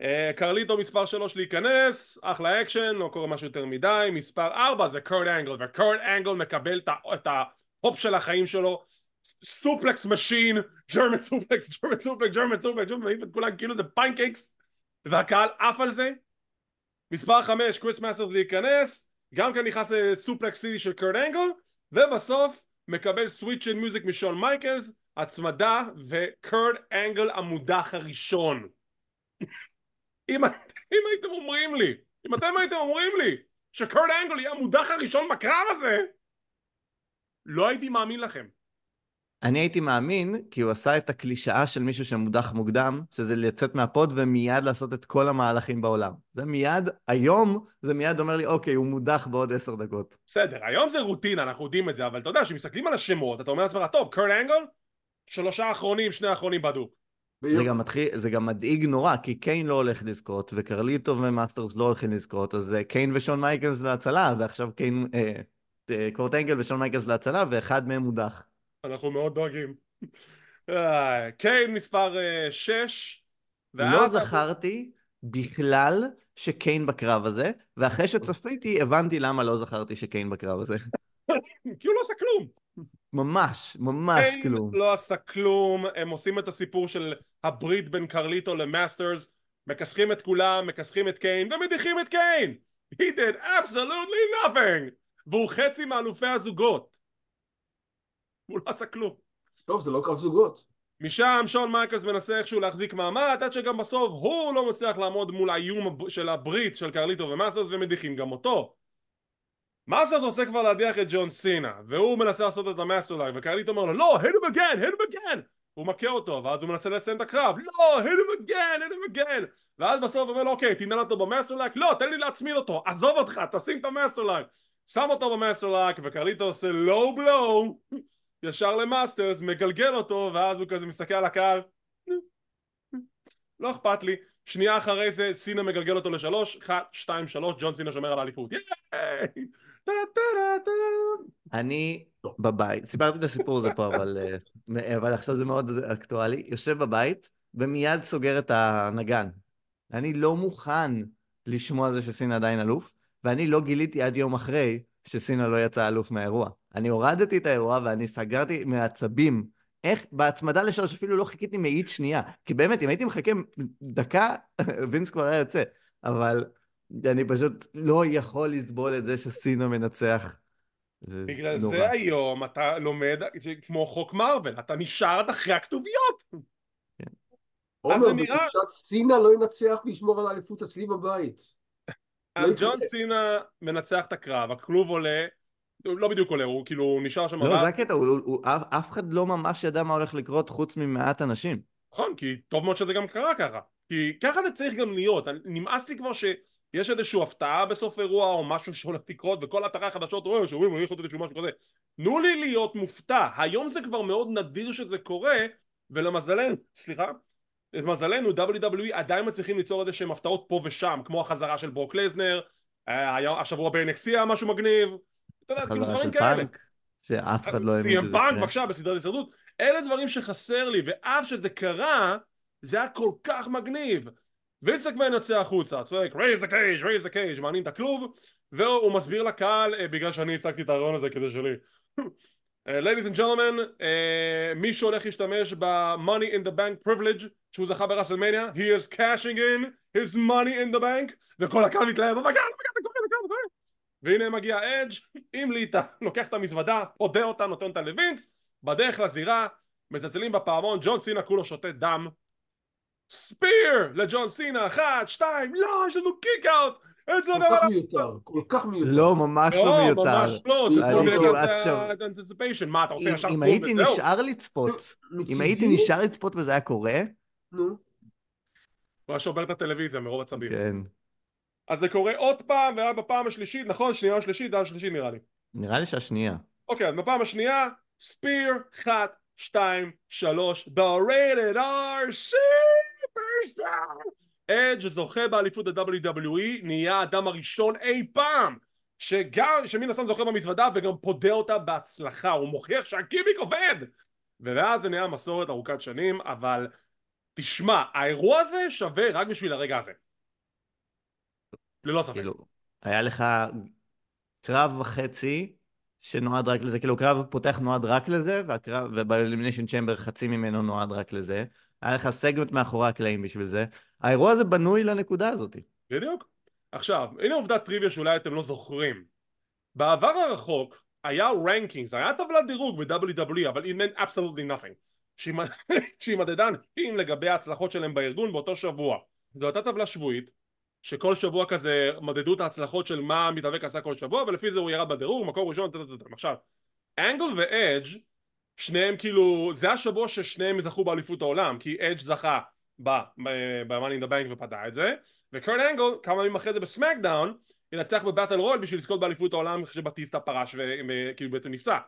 אה, קרליטו מספר 3 להיכנס, אחלה אקשן, לא קורה משהו יותר מדי, מספר 4 זה קורט אנגל, וקורט אנגל מקבל את ההופ של החיים שלו, suplex machine, German suplex, German suplex, German suplex, German מעיף את כולם כאילו זה pancakes, והקהל עף על זה. מספר 5 קריס מאסטרס להיכנס, גם כן נכנס ל suplex city של קורט אנגל, ובסוף מקבל sweet chin music משון מייקלס, הצמדה וקורט אנגל המודח הראשון. אם, אם הייתם אומרים לי, אם אתם הייתם אומרים לי שקורט אנגל יהיה המודח הראשון בקרב הזה, לא הייתי מאמין לכם. אני הייתי מאמין, כי הוא עשה את הקלישאה של מישהו שמודח מוקדם, שזה לצאת מהפוד ומיד לעשות את כל המהלכים בעולם. זה מיד, היום, זה מיד אומר לי, אוקיי, הוא מודח בעוד עשר דקות. בסדר, היום זה רוטינה, אנחנו יודעים את זה, אבל אתה יודע, כשמסתכלים על השמות, אתה אומר לעצמך, טוב, קורט אנגל, שלושה אחרונים, שני האחרונים בדוק. זה. גם מתחיל, זה גם מדאיג נורא, כי קיין לא הולך לזכות, וקרליטו ומאסטרס לא הולכים לזכות, אז אה, קיין ושון מייקלס להצלה, ועכשיו קיין, אה, אה, קורט אנגל ושון מייקלס להצלה, ואחד מהם מודח. אנחנו מאוד דואגים. אה, קיין מספר 6, לא זכרתי בכלל שקיין בקרב הזה, ואחרי שצפיתי הבנתי למה לא זכרתי שקיין בקרב הזה. כי הוא לא עשה כלום. ממש, ממש קיין כלום. לא עשה כלום, הם עושים את הסיפור של הברית בין קרליטו למאסטרס, מכסחים את כולם, מכסחים את קיין, ומדיחים את קיין! He did absolutely nothing! והוא חצי מאלופי הזוגות. הוא לא עשה כלום. טוב, זה לא קרב זוגות. משם שון מייקלס מנסה איכשהו להחזיק מעמד עד שגם בסוף הוא לא מצליח לעמוד מול האיום של הברית של קרליטו ומאסטרס ומדיחים גם אותו. מאסטרס רוצה כבר להדיח את ג'ון סינה והוא מנסה לעשות את ה Master Lock וקרליטו אומר לו לא, hit him again, hit him again! הוא מכה אותו ואז הוא מנסה לסיים את הקרב. לא, hit him again, hit him again! ואז בסוף הוא אומר לו אוקיי תנעל אותו ב Master Lock לא, תן לי להצמיד אותו עזוב אותך, תשים את ה Master Lock שם אותו ב Master Lock וקרליטו עושה low blow ישר למאסטרס, מגלגל אותו, ואז הוא כזה מסתכל על הקהל, לא אכפת לי. שנייה אחרי זה סינה מגלגל אותו לשלוש, אחת, שתיים, שלוש, ג'ון סינה שומר על האליפות. אני בבית, סיפרתי את הסיפור הזה פה, אבל, אה, אבל עכשיו זה מאוד אקטואלי. יושב בבית ומיד סוגר את הנגן. אני לא מוכן לשמוע זה שסינה עדיין אלוף, ואני לא גיליתי עד יום אחרי שסינה לא יצא אלוף מהאירוע. אני הורדתי את האירוע ואני סגרתי מעצבים. איך, בהצמדה לשלוש אפילו לא חיכיתי מאית שנייה. כי באמת, אם הייתי מחכה דקה, וינס כבר היה יוצא. אבל אני פשוט לא יכול לסבול את זה שסינה מנצח. זה בגלל נורא. זה היום אתה לומד כמו חוק מארוול, אתה נשאר עד אחרי הכתוביות. אז עומר, זה נראה- סינה לא ינצח וישמור על האליפות אצלי בבית. ג'ון סינה מנצח את הקרב, הכלוב עולה, לא בדיוק עולה, הוא כאילו נשאר שם. לא, זה הקטע, הוא, הוא, הוא, אף אחד לא ממש ידע מה הולך לקרות חוץ ממעט אנשים. נכון, כי טוב מאוד שזה גם קרה ככה. כי ככה זה צריך גם להיות. נמאס לי כבר שיש איזושהי הפתעה בסוף אירוע או משהו שהולך לקרות וכל אתרי החדשות רואים שאומרים אני יכול לתת איזשהו משהו כזה. תנו לי להיות מופתע. היום זה כבר מאוד נדיר שזה קורה ולמזלנו, סליחה, למזלנו WWE עדיין מצליחים ליצור איזה שהם הפתעות פה ושם כמו החזרה של ברוק לזנר, אה, השבוע ב-NXC היה משהו מגניב. אתה יודע, כאילו דברים כאלה. שאף אחד לא האמין שזה פאנק. בבקשה בסדרת הישרדות אלה דברים שחסר לי ואז שזה קרה זה היה כל כך מגניב וינס מקמן יוצא החוצה צועק raise the cage raise the cage מעניין את הכלוב והוא מסביר לקהל אה, בגלל שאני הצגתי את הרעיון הזה כדי שלי אה, ladies and gentlemen אה, מי שהולך להשתמש ב-money in the bank privilege שהוא זכה ב WrestleMania he is cashing in his money in the bank וכל הקהל מתלהב אומייגאד אומייגאד זה קורה זה קורה זה קורה והנה מגיע אדג' עם ליטה, לוקח את המזוודה, פודה אותה, נותן אותה לווינס, בדרך לזירה, מזלזלים בפעמון, ג'ון סינה כולו שותה דם. Spear לג'ון סינה, אחת, שתיים, לא, יש לנו kick out! כל כך. מיותר, כל כך מיותר. לא, ממש לא לא, מיותר. ממש לא, זה את ה anticipation, מה אתה רוצה אם, ישר אם קום הייתי וזהו? נשאר לצפות, אם הייתי נשאר לצפות וזה היה קורה, נו, הוא היה שובר את הטלוויזיה מרוב עצבים. כן. אז זה קורה עוד פעם, והיה בפעם השלישית, נכון? שנייה או שלישית, זה היה השלישית נראה לי. נראה לי שהשנייה. אוקיי, אז בפעם השנייה, ספיר, אחת, שתיים, שלוש, The rated R Superstar! אדג' זוכה באליפות ה-WWE, נהיה האדם הראשון אי פעם שגם, שמן הסתם זוכה במזוודה וגם פודה אותה בהצלחה, הוא מוכיח שהקימיק עובד! ואז זה נהיה מסורת ארוכת שנים, אבל תשמע, האירוע הזה שווה רק בשביל הרגע הזה. ללא ספק. כאילו, היה לך קרב וחצי שנועד רק לזה, כאילו קרב פותח נועד רק לזה, והקרב, וב Elimination Chamber חצי ממנו נועד רק לזה. היה לך סגמנט מאחורי הקלעים בשביל זה. האירוע הזה בנוי לנקודה הזאת. בדיוק. עכשיו, הנה עובדת טריוויה שאולי אתם לא זוכרים. בעבר הרחוק היה rankings, היה טבלת דירוג ב-WWE, אבל it meant absolutely nothing. שהיא מדדה אנשים לגבי ההצלחות שלהם בארגון באותו שבוע. זו הייתה טבלה שבועית, שכל שבוע כזה מדדו את ההצלחות של מה המתאבק עשה כל שבוע, ולפי זה הוא ירד בדירוג, מקום ראשון, טה-טה-טה. עכשיו, אנגל ואדג' שניהם כאילו, זה השבוע ששניהם זכו באליפות העולם, כי אדג' זכה ב-Money in the Bank ופדה את זה, וקרן אנגל כמה ימים אחרי זה בסמקדאון ינצח בבטל רויאל בשביל לזכות באליפות העולם כשבטיסטה פרש וכאילו בעצם נפצע.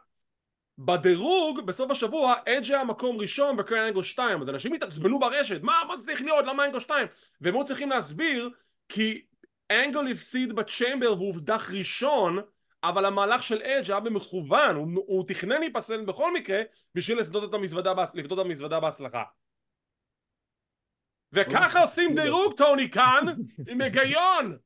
בדירוג בסוף השבוע אדג' היה מקום ראשון וקרן אנגל שתיים אז אנשים התעצבנו ברשת מה מה זה צריך להיות למה אנגל שתיים והם היו צריכים להסביר כי אנגל הפסיד בצ'מבר והוא הובדח ראשון אבל המהלך של אדג' היה במכוון הוא, הוא תכנן להיפסל בכל מקרה בשביל לפדות את המזוודה, לפדות את המזוודה בהצלחה. וככה עושים דירוג טוני קאן עם היגיון!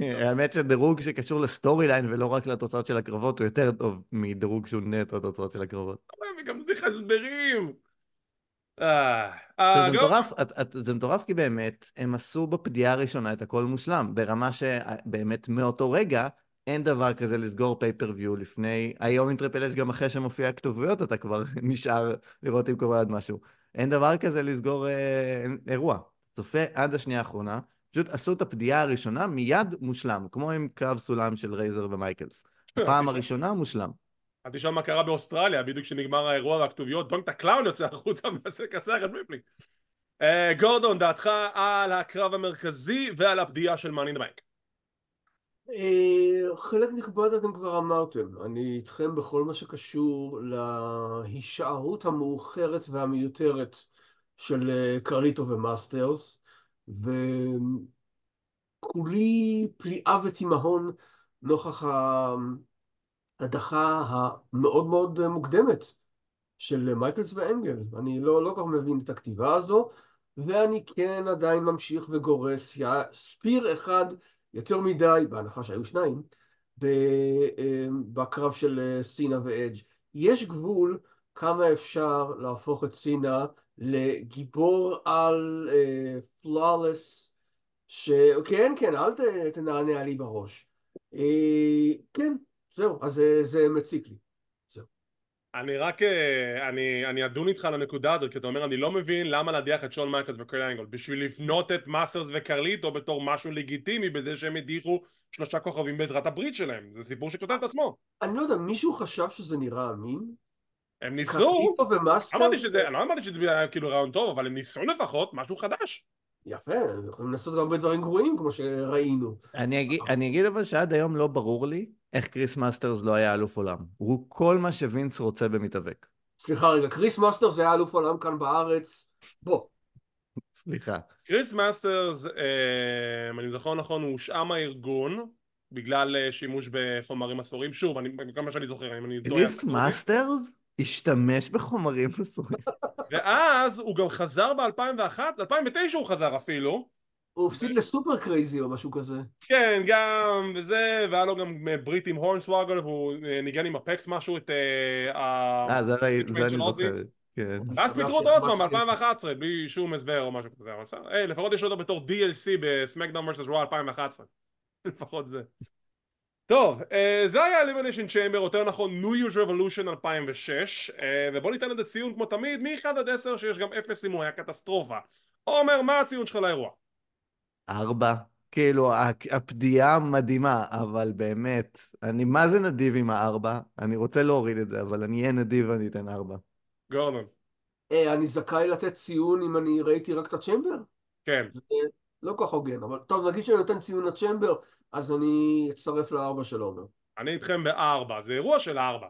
האמת שדירוג שקשור ל storyline ולא רק לתוצאות של הקרבות הוא יותר טוב מדירוג שהוא נטו התוצאות של הקרבות. וגם צריך הסברים אה, עכשיו, אה, זה גם- מטורף, זה מטורף כי באמת הם עשו בפדיה הראשונה את הכל מושלם ברמה שבאמת מאותו רגע אין דבר כזה לסגור pay-per-view לפני היום עם טריפל אש גם אחרי שמופיע הכתוביות אתה כבר נשאר לראות אם קורה עוד משהו. אין דבר כזה לסגור אה, אירוע. צופה עד השנייה האחרונה פשוט עשו את הפדיה הראשונה מיד מושלם כמו עם קרב סולם של רייזור ומייקלס. הפעם הראשונה מושלם אל תשאל מה קרה באוסטרליה בדיוק כשנגמר האירוע והכתוביות דוינק הקלאון יוצא החוצה ומנסה לכסח את ריפלי גורדון דעתך על הקרב המרכזי ועל הפדיה של Money Bank? אה, חלק נכבד אתם כבר אמרתם, אני איתכם בכל מה שקשור להישארות המאוחרת והמיותרת של אה, קרליטו ומאסטרס, וכולי פליאה ותימהון נוכח ההדחה המאוד מאוד מוקדמת של מייקלס ואנגל. אני לא, לא כל כך מבין את הכתיבה הזו, ואני כן עדיין ממשיך וגורס spear אחד יותר מדי, בהנחה שהיו שניים, אה, בקרב של אה, סינה ואדג'. יש גבול כמה אפשר להפוך את סינה לגיבור על flawless, uh, שכן, כן, אל ת, תנענע לי בראש. Uh, כן, זהו, אז זה, זה מציק לי. אני רק, אה, אני, אני אדון איתך על הנקודה הזאת, כי אתה אומר אני לא מבין למה להדיח את שון מייקלס וקורט אנגל, בשביל לבנות את מאסטרס וקרליטו בתור משהו לגיטימי בזה שהם הדיחו שלושה כוכבים בעזרת הברית שלהם, זה סיפור שכותב את עצמו. אני לא יודע, מישהו חשב שזה נראה אמין? הם ניסו, אמרתי שזה, לא אמרתי שזה כאילו רעיון טוב, אבל הם ניסו לפחות משהו חדש. יפה, הם יכולים לעשות גם הרבה דברים גרועים כמו שראינו. אני אגיד, אני אגיד אבל שעד היום לא ברור לי איך קריס מאסטרס לא היה אלוף עולם. הוא כל מה שווינס רוצה במתאבק. סליחה רגע, קריס מאסטרס היה אלוף עולם כאן בארץ, בוא. סליחה. קריס מאסטרס, אה, אם אני זוכר נכון, הוא הושעה מהארגון בגלל אה, שימוש בחומרים אסורים. שוב, אני, כמה שאני זוכר, אם אני... קריס מאסטרס? השתמש בחומרים אסורים. ואז הוא גם חזר ב-2001, 2009 הוא חזר אפילו. הוא הפסיד לסופר קרייזי או משהו כזה. כן, גם, וזה, והיה לו גם ברית עם הורנסוואגל, והוא אה, ניגן עם ה pecs משהו את... אה, אה זה אני זוכר. כן. ואז פיטרו אותו עוד פעם ב-2011, בלי שום הסבר או משהו כזה, אבל בסדר, לפחות יש אותו בתור DLC בסמקדאון vs. רוע 2011. לפחות זה. טוב, uh, זה היה Elimination Chamber, יותר נכון New Year's Revolution 2006 uh, ובוא ניתן לזה ציון כמו תמיד מ-1 עד 10 שיש גם 0 אם הוא היה קטסטרופה עומר, מה הציון שלך לאירוע? ארבע. כאילו, הפדיעה מדהימה, אבל באמת, אני מה זה נדיב עם הארבע? אני רוצה להוריד את זה, אבל אני אהיה נדיב ואני אתן ארבע. גורדון. אה, אני זכאי לתת ציון אם אני ראיתי רק את ה Chamber? כן. לא כל כך הוגן, אבל טוב, נגיד שאני נותן ציון ל Chamber, אז אני אצטרף לארבע של עומר. אני איתכם בארבע, זה אירוע של ארבע.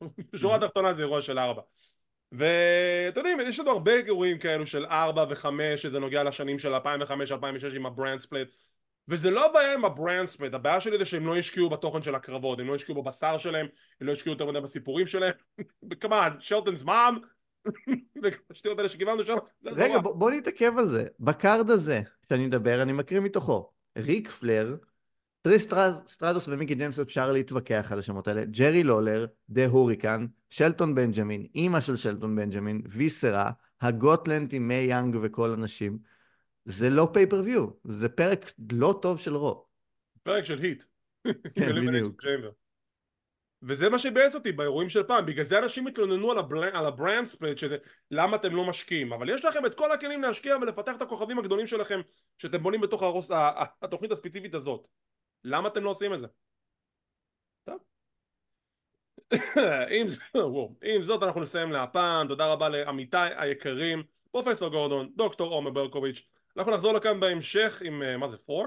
בשורה התחתונה זה אירוע של ארבע. ואתם יודעים, יש לנו הרבה אירועים כאלו של ארבע וחמש, שזה נוגע לשנים של 2005-2006 עם ה brand split. וזה לא הבעיה עם ה brand split, הבעיה שלי זה שהם לא השקיעו בתוכן של הקרבות, הם לא השקיעו בבשר שלהם, הם לא השקיעו יותר מדי בסיפורים שלהם. כמובן, Shelton's mom, והשטויות האלה שקיבלנו שם. רגע, בוא נתעכב על זה. ב card הזה, כשאני מדבר, אני מקריא מתוכו. ריק פלר טריס סטרדוס ומיקי ג'יימס אפשר להתווכח על השמות האלה, ג'רי לולר, דה הוריקן, שלטון בנג'מין, אימא של שלטון בנג'מין, ויסרה, ה gauntlet עם מיי יאנג וכל הנשים. זה לא pay-per-view, זה פרק לא טוב של רו. פרק של היט. כן, בדיוק. וזה מה שבאס אותי באירועים של פעם, בגלל זה אנשים התלוננו על, ה bra... על ה brand split, שזה למה אתם לא משקיעים, אבל יש לכם את כל הכלים להשקיע ולפתח את הכוכבים הגדולים שלכם שאתם בונים בתוך ה ros... התוכנית הספציפית הזאת. למה אתם לא עושים את זה? טוב. עם, עם זאת אנחנו נסיים להפעם, תודה רבה לעמיתי היקרים, פרופסור גורדון, דוקטור עומר ברקוביץ', אנחנו נחזור לכאן בהמשך עם, אה, מה זה, פור?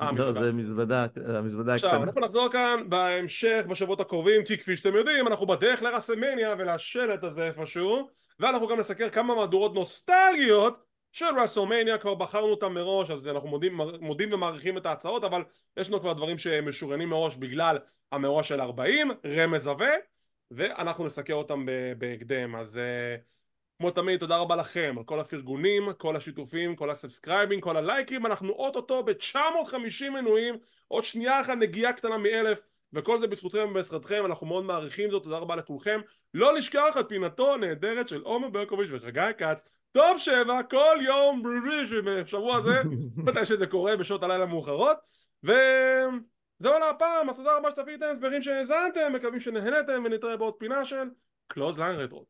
אה, לא, זה מזוודה, המזוודה הקטנה. עכשיו, אנחנו נחזור כאן בהמשך בשבועות הקרובים, כי כפי שאתם יודעים, אנחנו בדרך לרסמניה ולשלט הזה איפשהו, ואנחנו גם נסקר כמה מהדורות נוסטלגיות של רסומניה כבר בחרנו אותם מראש אז אנחנו מודים, מודים ומעריכים את ההצעות אבל יש לנו כבר דברים שמשוריינים מראש בגלל המאורע של 40 רמז עבה ואנחנו נסקר אותם בהקדם. אז uh, כמו תמיד תודה רבה לכם על כל הפרגונים, כל השיתופים, כל הסאבסקרייבים, כל הלייקים. אנחנו אוטוטו ב-950 מנויים. עוד שנייה אחת נגיעה קטנה מאלף וכל זה בזכותכם ובעזרתכם. אנחנו מאוד מעריכים זאת. תודה רבה לכולכם. לא לשכח את פינתו הנהדרת של עומר ברקוביץ' וחגי כץ טוב שבע כל יום בשבוע הזה מתי שזה קורה בשעות הלילה המאוחרות וזהו להפעם אז תודה רבה שתפיתם שמחים שהאזנתם מקווים שנהנתם ונתראה בעוד פינה של קלוז ליין רטרו